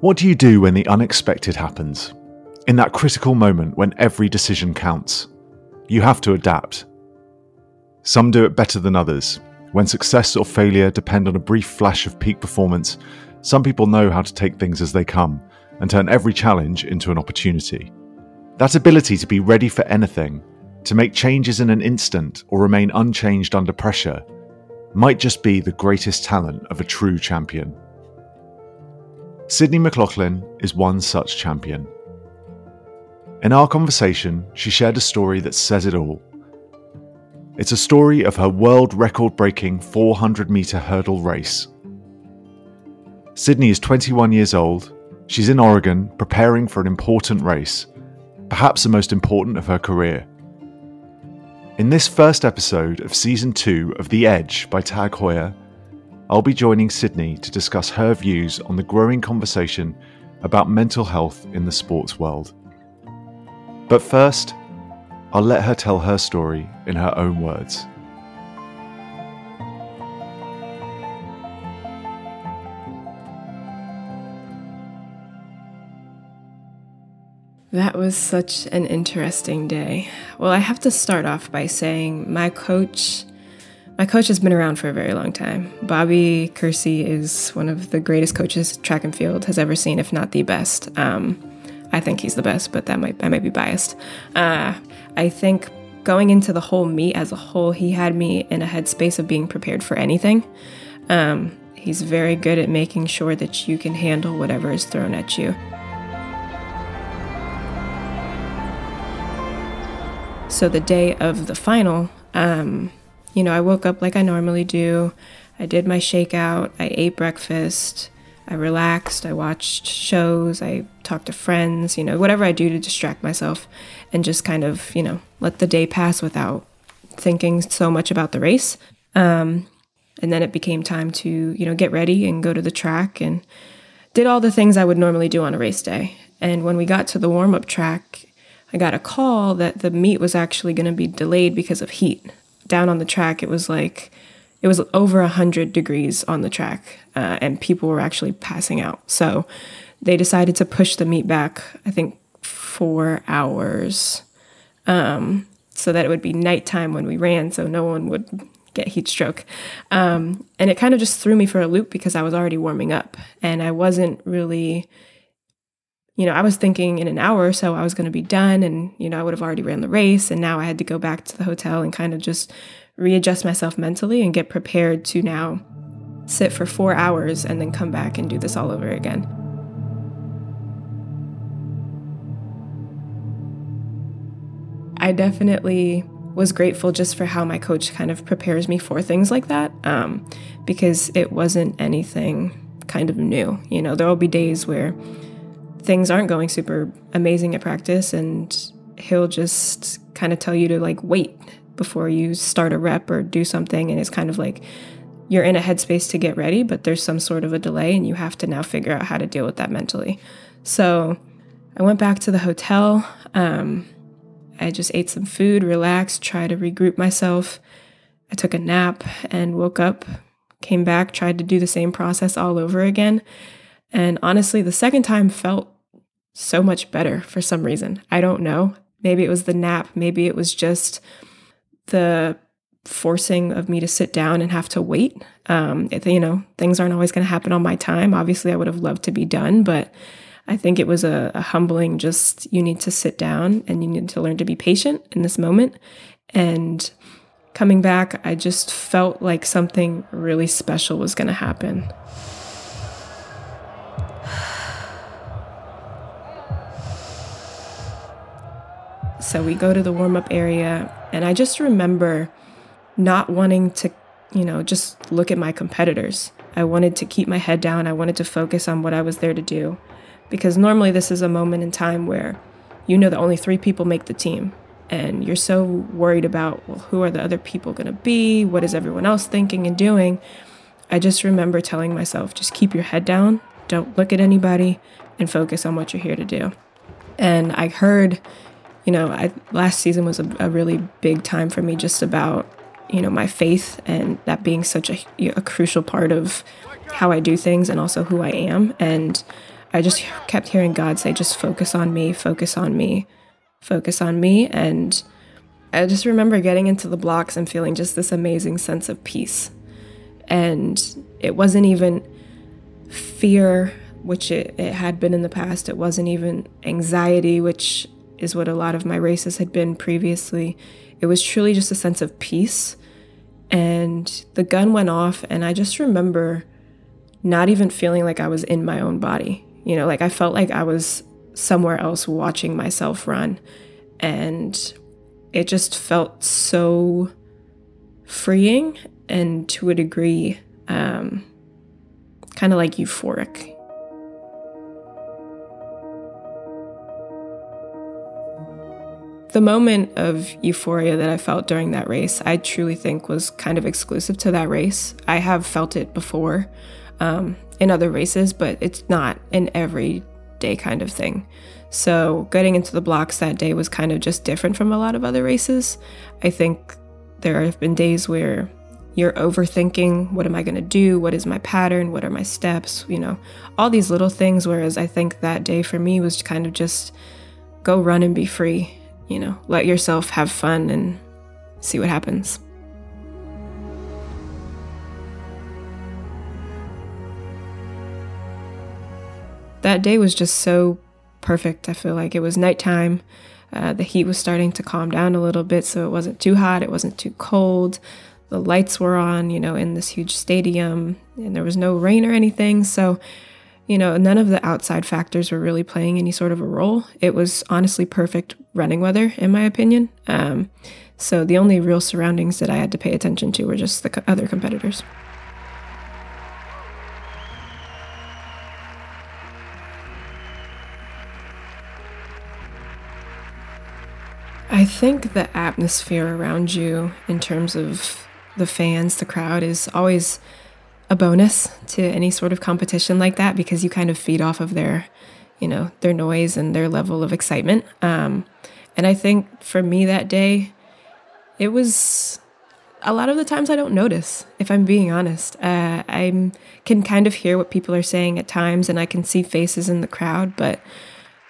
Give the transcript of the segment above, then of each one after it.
What do you do when the unexpected happens? In that critical moment when every decision counts, you have to adapt. Some do it better than others. When success or failure depend on a brief flash of peak performance, some people know how to take things as they come and turn every challenge into an opportunity. That ability to be ready for anything, to make changes in an instant or remain unchanged under pressure, might just be the greatest talent of a true champion. Sydney McLaughlin is one such champion. In our conversation, she shared a story that says it all. It's a story of her world record breaking 400 metre hurdle race. Sydney is 21 years old. She's in Oregon preparing for an important race, perhaps the most important of her career. In this first episode of season two of The Edge by Tag Heuer, I'll be joining Sydney to discuss her views on the growing conversation about mental health in the sports world. But first, I'll let her tell her story in her own words. That was such an interesting day. Well, I have to start off by saying my coach my coach has been around for a very long time. Bobby Kersee is one of the greatest coaches track and field has ever seen, if not the best. Um, I think he's the best, but that might I might be biased. Uh, I think going into the whole meet as a whole, he had me in a headspace of being prepared for anything. Um, he's very good at making sure that you can handle whatever is thrown at you. So the day of the final, um, you know, I woke up like I normally do. I did my shakeout. I ate breakfast. I relaxed. I watched shows. I talked to friends, you know, whatever I do to distract myself and just kind of, you know, let the day pass without thinking so much about the race. Um, and then it became time to, you know, get ready and go to the track and did all the things I would normally do on a race day. And when we got to the warm up track, I got a call that the meet was actually going to be delayed because of heat. Down on the track, it was like it was over 100 degrees on the track, uh, and people were actually passing out. So they decided to push the meet back, I think, four hours, um, so that it would be nighttime when we ran, so no one would get heat stroke. Um, and it kind of just threw me for a loop because I was already warming up and I wasn't really you know, I was thinking in an hour or so I was going to be done and, you know, I would have already ran the race. And now I had to go back to the hotel and kind of just readjust myself mentally and get prepared to now sit for four hours and then come back and do this all over again. I definitely was grateful just for how my coach kind of prepares me for things like that um, because it wasn't anything kind of new. You know, there will be days where things aren't going super amazing at practice and he'll just kind of tell you to like wait before you start a rep or do something and it's kind of like you're in a headspace to get ready but there's some sort of a delay and you have to now figure out how to deal with that mentally. So i went back to the hotel um, i just ate some food relaxed tried to regroup myself. I took a nap and woke up came back tried to do the same process all over again and honestly, the second time felt so much better for some reason. I don't know. Maybe it was the nap. Maybe it was just the forcing of me to sit down and have to wait. Um, it, you know, things aren't always going to happen on my time. Obviously, I would have loved to be done, but I think it was a, a humbling just you need to sit down and you need to learn to be patient in this moment. And coming back, I just felt like something really special was going to happen. So we go to the warm up area, and I just remember not wanting to, you know, just look at my competitors. I wanted to keep my head down. I wanted to focus on what I was there to do. Because normally, this is a moment in time where you know that only three people make the team. And you're so worried about, well, who are the other people going to be? What is everyone else thinking and doing? I just remember telling myself, just keep your head down, don't look at anybody, and focus on what you're here to do. And I heard you know, I, last season was a, a, really big time for me just about, you know, my faith and that being such a, a crucial part of how I do things and also who I am. And I just kept hearing God say, just focus on me, focus on me, focus on me. And I just remember getting into the blocks and feeling just this amazing sense of peace. And it wasn't even fear, which it, it had been in the past. It wasn't even anxiety, which is what a lot of my races had been previously. It was truly just a sense of peace. And the gun went off, and I just remember not even feeling like I was in my own body. You know, like I felt like I was somewhere else watching myself run. And it just felt so freeing and to a degree, um, kind of like euphoric. The moment of euphoria that I felt during that race, I truly think was kind of exclusive to that race. I have felt it before um, in other races, but it's not an everyday kind of thing. So getting into the blocks that day was kind of just different from a lot of other races. I think there have been days where you're overthinking what am I going to do? What is my pattern? What are my steps? You know, all these little things. Whereas I think that day for me was kind of just go run and be free, you know, let yourself have fun and see what happens. That day was just so perfect. I feel like it was nighttime. Uh, the heat was starting to calm down a little bit, so it wasn't too hot, it wasn't too cold. The lights were on, you know, in this huge stadium, and there was no rain or anything. So, you know, none of the outside factors were really playing any sort of a role. It was honestly perfect running weather, in my opinion. Um, so the only real surroundings that I had to pay attention to were just the other competitors. I think the atmosphere around you, in terms of the fans, the crowd, is always a bonus to any sort of competition like that because you kind of feed off of their, you know, their noise and their level of excitement. Um, and I think for me that day, it was a lot of the times I don't notice, if I'm being honest. Uh, I can kind of hear what people are saying at times and I can see faces in the crowd, but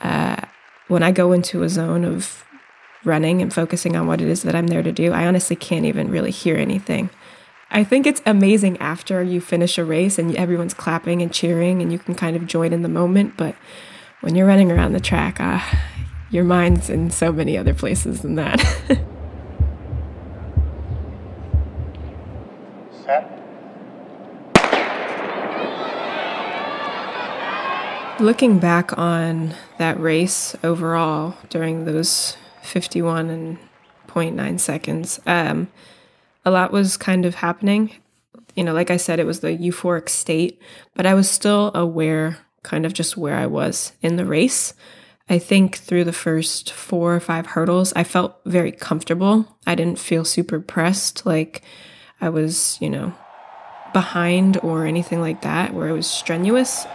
uh, when I go into a zone of running and focusing on what it is that I'm there to do, I honestly can't even really hear anything. I think it's amazing after you finish a race and everyone's clapping and cheering and you can kind of join in the moment. But when you're running around the track, uh, your mind's in so many other places than that. Looking back on that race overall during those 51 and 0.9 seconds. Um, a lot was kind of happening. You know, like I said, it was the euphoric state, but I was still aware kind of just where I was in the race. I think through the first four or five hurdles, I felt very comfortable. I didn't feel super pressed, like I was, you know, behind or anything like that, where it was strenuous.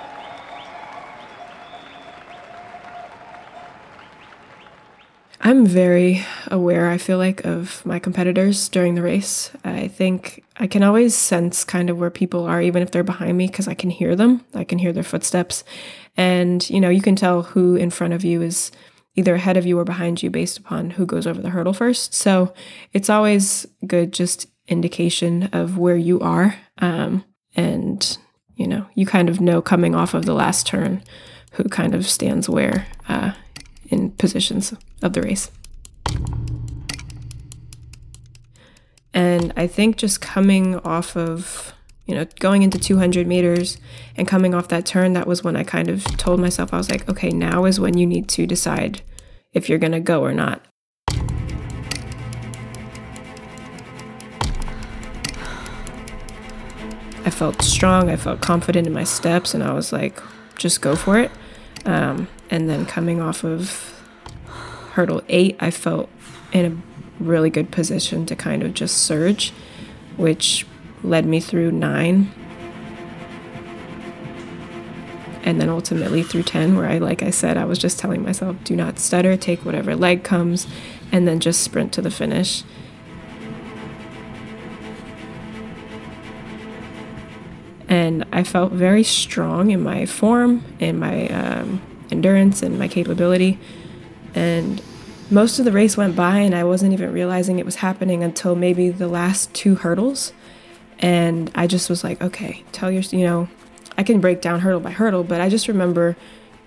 I'm very aware, I feel like, of my competitors during the race. I think I can always sense kind of where people are, even if they're behind me, because I can hear them. I can hear their footsteps. And, you know, you can tell who in front of you is either ahead of you or behind you based upon who goes over the hurdle first. So it's always good, just indication of where you are. Um, and, you know, you kind of know coming off of the last turn who kind of stands where. Uh, in positions of the race. And I think just coming off of, you know, going into 200 meters and coming off that turn, that was when I kind of told myself, I was like, okay, now is when you need to decide if you're going to go or not. I felt strong, I felt confident in my steps, and I was like, just go for it. Um, and then coming off of hurdle eight, I felt in a really good position to kind of just surge, which led me through nine. And then ultimately through 10, where I, like I said, I was just telling myself, do not stutter, take whatever leg comes, and then just sprint to the finish. And I felt very strong in my form, in my um, endurance, and my capability. And most of the race went by, and I wasn't even realizing it was happening until maybe the last two hurdles. And I just was like, okay, tell your, you know, I can break down hurdle by hurdle, but I just remember,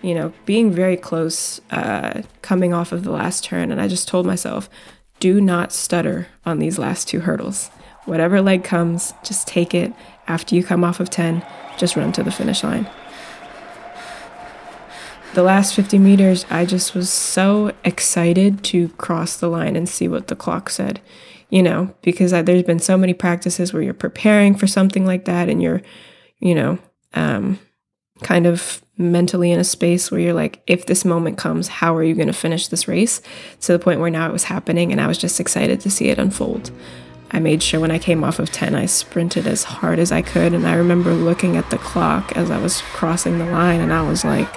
you know, being very close uh, coming off of the last turn. And I just told myself, do not stutter on these last two hurdles. Whatever leg comes, just take it. After you come off of 10, just run to the finish line. The last 50 meters, I just was so excited to cross the line and see what the clock said, you know, because I, there's been so many practices where you're preparing for something like that and you're, you know, um, kind of mentally in a space where you're like, if this moment comes, how are you going to finish this race? To the point where now it was happening and I was just excited to see it unfold. I made sure when I came off of 10, I sprinted as hard as I could. And I remember looking at the clock as I was crossing the line and I was like,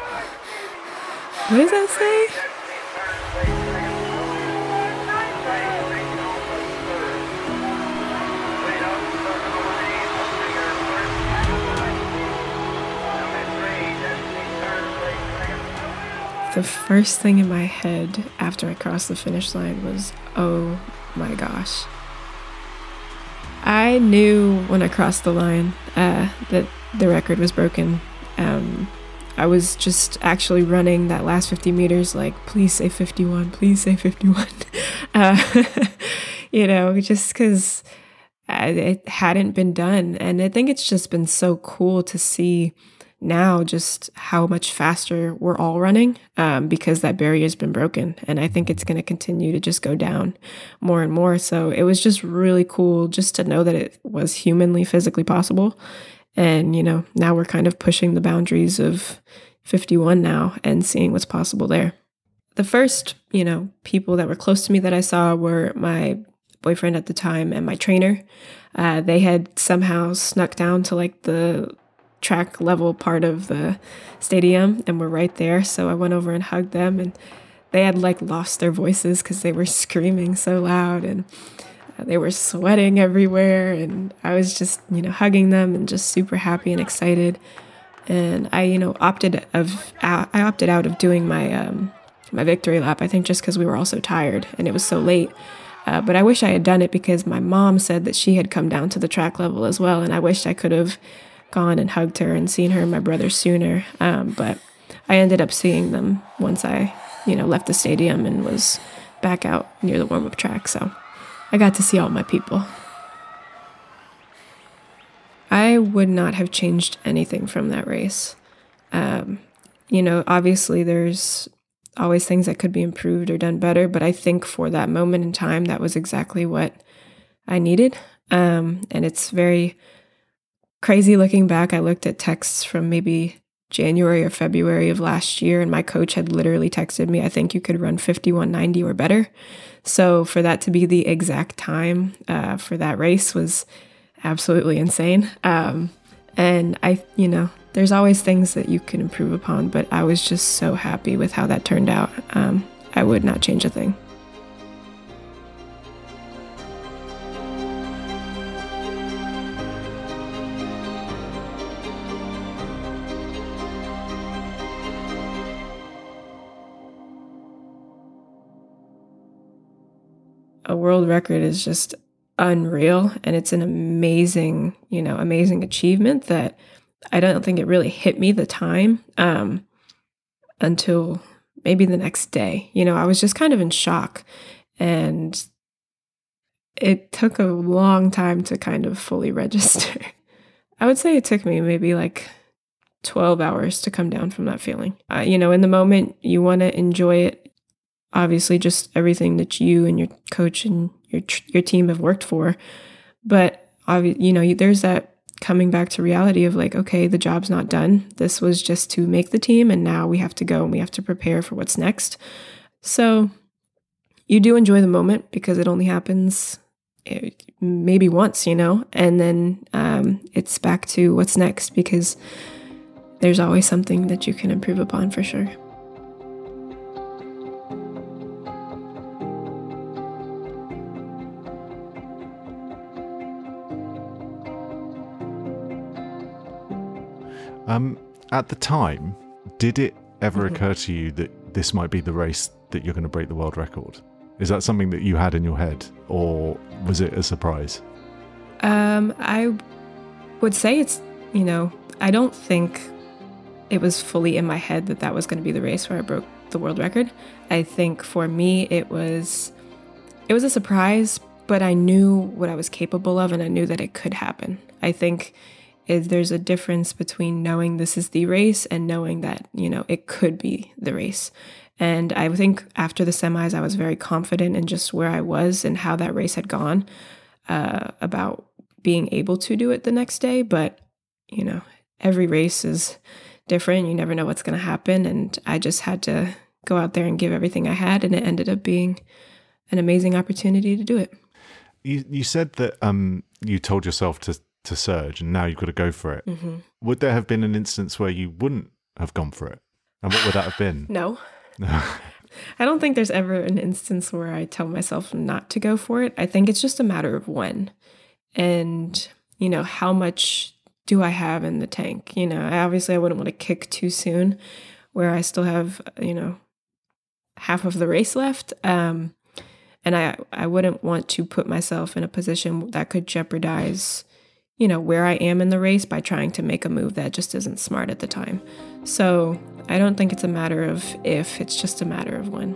what does that say? the first thing in my head after I crossed the finish line was, oh my gosh. I knew when I crossed the line uh, that the record was broken. Um, I was just actually running that last 50 meters, like, please say 51, please say 51. uh, you know, just because it hadn't been done. And I think it's just been so cool to see now just how much faster we're all running um, because that barrier has been broken. And I think it's going to continue to just go down more and more. So it was just really cool just to know that it was humanly, physically possible. And, you know, now we're kind of pushing the boundaries of 51 now and seeing what's possible there. The first, you know, people that were close to me that I saw were my boyfriend at the time and my trainer. Uh, they had somehow snuck down to like the track level part of the stadium and we're right there. So I went over and hugged them and they had like lost their voices because they were screaming so loud and they were sweating everywhere. And I was just, you know, hugging them and just super happy and excited. And I, you know, opted of I opted out of doing my um, my victory lap. I think just because we were all so tired and it was so late. Uh, but I wish I had done it because my mom said that she had come down to the track level as well, and I wished I could have gone and hugged her and seen her and my brother sooner. Um, but I ended up seeing them once I, you know, left the stadium and was back out near the warm up track. So I got to see all my people. I would not have changed anything from that race. Um, you know, obviously there's always things that could be improved or done better, but I think for that moment in time, that was exactly what I needed. Um, and it's very crazy looking back. I looked at texts from maybe January or February of last year, and my coach had literally texted me, I think you could run 5190 or better. So for that to be the exact time uh, for that race was absolutely insane. Um, and I, you know, there's always things that you can improve upon, but I was just so happy with how that turned out. Um, I would not change a thing. World record is just unreal and it's an amazing, you know, amazing achievement that I don't think it really hit me the time um, until maybe the next day. You know, I was just kind of in shock and it took a long time to kind of fully register. I would say it took me maybe like 12 hours to come down from that feeling. Uh, you know, in the moment, you want to enjoy it obviously just everything that you and your coach and your your team have worked for. But you know there's that coming back to reality of like okay the job's not done. This was just to make the team and now we have to go and we have to prepare for what's next. So you do enjoy the moment because it only happens eh, maybe once you know and then um, it's back to what's next because there's always something that you can improve upon for sure at the time, did it ever occur to you that this might be the race that you're going to break the world record? Is that something that you had in your head, or was it a surprise? Um, I would say it's, you know, I don't think it was fully in my head that that was going to be the race where I broke the world record. I think for me it was it was a surprise, but I knew what I was capable of and I knew that it could happen. I think is there's a difference between knowing this is the race and knowing that, you know, it could be the race. And I think after the semis, I was very confident in just where I was and how that race had gone uh, about being able to do it the next day. But, you know, every race is different. You never know what's going to happen. And I just had to go out there and give everything I had. And it ended up being an amazing opportunity to do it. You, you said that um, you told yourself to, to surge and now you've got to go for it. Mm-hmm. Would there have been an instance where you wouldn't have gone for it? And what would that have been? no. I don't think there's ever an instance where I tell myself not to go for it. I think it's just a matter of when and, you know, how much do I have in the tank? You know, obviously I wouldn't want to kick too soon where I still have, you know, half of the race left. Um, and I, I wouldn't want to put myself in a position that could jeopardize, you know, where I am in the race by trying to make a move that just isn't smart at the time. So I don't think it's a matter of if, it's just a matter of when.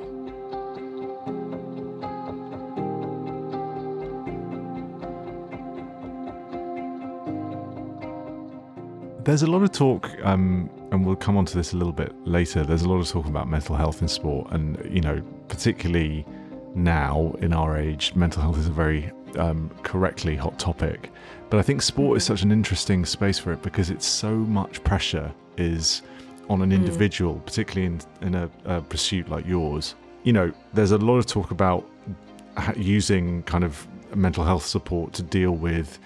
There's a lot of talk, um, and we'll come on to this a little bit later. There's a lot of talk about mental health in sport, and you know, particularly now in our age, mental health is a very um, correctly hot topic. But I think sport is such an interesting space for it because it's so much pressure is on an hmm. individual, mm. particularly in in a, a pursuit like yours. You know, there's a lot of talk about using kind of mental health support to deal with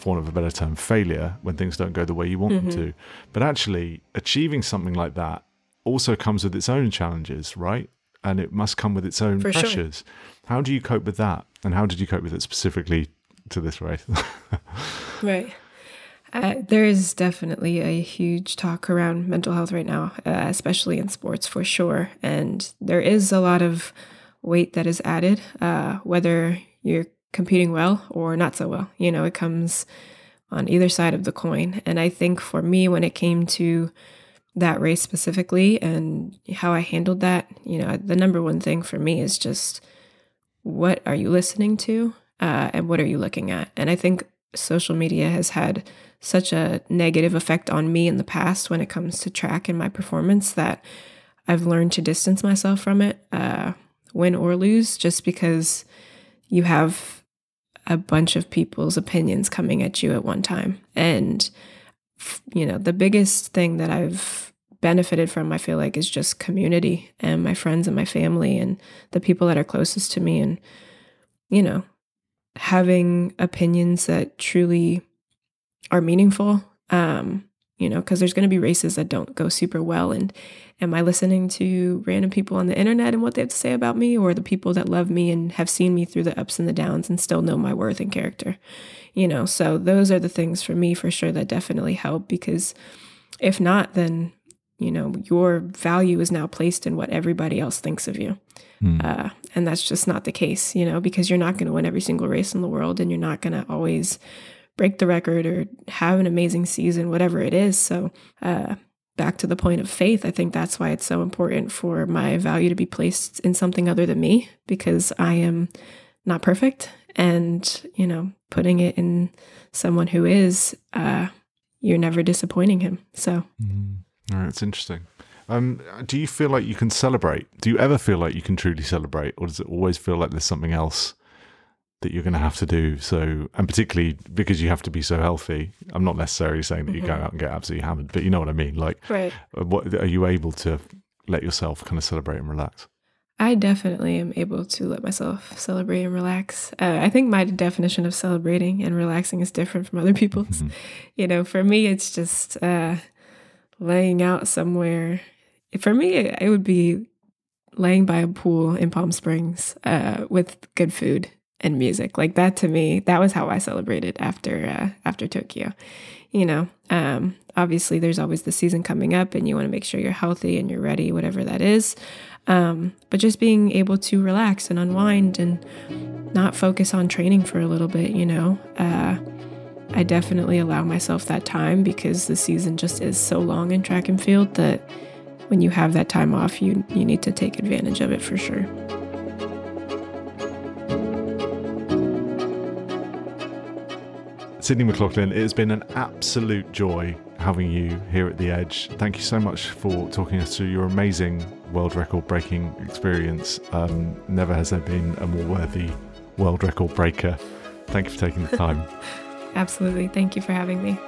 for want of a better term, failure when things don't go the way you want mm-hmm. them to. But actually, achieving something like that also comes with its own challenges, right? And it must come with its own for pressures. Sure. How do you cope with that? And how did you cope with it specifically to this race? right. Uh, there is definitely a huge talk around mental health right now, uh, especially in sports for sure. And there is a lot of weight that is added, uh, whether you're competing well or not so well. You know, it comes on either side of the coin. And I think for me, when it came to that race specifically and how I handled that, you know, the number one thing for me is just what are you listening to uh, and what are you looking at? And I think social media has had such a negative effect on me in the past when it comes to track and my performance that I've learned to distance myself from it, uh, win or lose, just because you have a bunch of people's opinions coming at you at one time. And, you know, the biggest thing that I've benefited from, I feel like, is just community and my friends and my family and the people that are closest to me. And, you know, having opinions that truly are meaningful. Um, you know, because there's going to be races that don't go super well. And am I listening to random people on the internet and what they have to say about me, or the people that love me and have seen me through the ups and the downs and still know my worth and character? You know, so those are the things for me for sure that definitely help because if not, then, you know, your value is now placed in what everybody else thinks of you. Mm. Uh, and that's just not the case, you know, because you're not going to win every single race in the world and you're not going to always break the record or have an amazing season, whatever it is. So, uh, back to the point of faith, I think that's why it's so important for my value to be placed in something other than me because I am not perfect. And, you know, putting it in someone who is, uh, you're never disappointing him. So, mm. All right, it's interesting. Um, do you feel like you can celebrate? Do you ever feel like you can truly celebrate, or does it always feel like there's something else that you're going to have to do. So, and particularly because you have to be so healthy. I'm not necessarily saying that mm-hmm. you go out and get absolutely hammered, but you know what I mean. Like, right. Uh, what are you able to let yourself kind of celebrate and relax? I definitely am able to let myself celebrate and relax. Uh, I think my definition of celebrating and relaxing is different from other people's. Mm-hmm. You know, for me, it's just uh, laying out somewhere. For me, it would be laying by a pool in Palm Springs uh, with good food and music. Like that to me, that was how I celebrated after uh, after Tokyo. You know, um, obviously there's always the season coming up, and you want to make sure you're healthy and you're ready, whatever that is. Um, but just being able to relax and unwind and not focus on training for a little bit, you know. Uh, I definitely allow myself that time because the season just is so long in track and field that when you have that time off, you you need to take advantage of it for sure. Sydney McLaughlin, it has been an absolute joy having you here at The Edge. Thank you so much for talking us through your amazing world record breaking experience. Um, never has there been a more worthy world record breaker. Thank you for taking the time. Absolutely. Thank you for having me.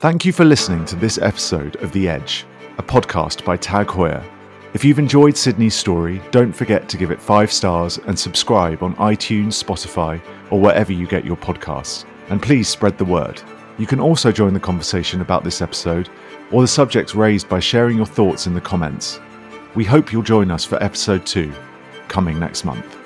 Thank you for listening to this episode of The Edge, a podcast by Tag Heuer. If you've enjoyed Sydney's story, don't forget to give it five stars and subscribe on iTunes, Spotify, or wherever you get your podcasts. And please spread the word. You can also join the conversation about this episode or the subjects raised by sharing your thoughts in the comments. We hope you'll join us for episode two, coming next month.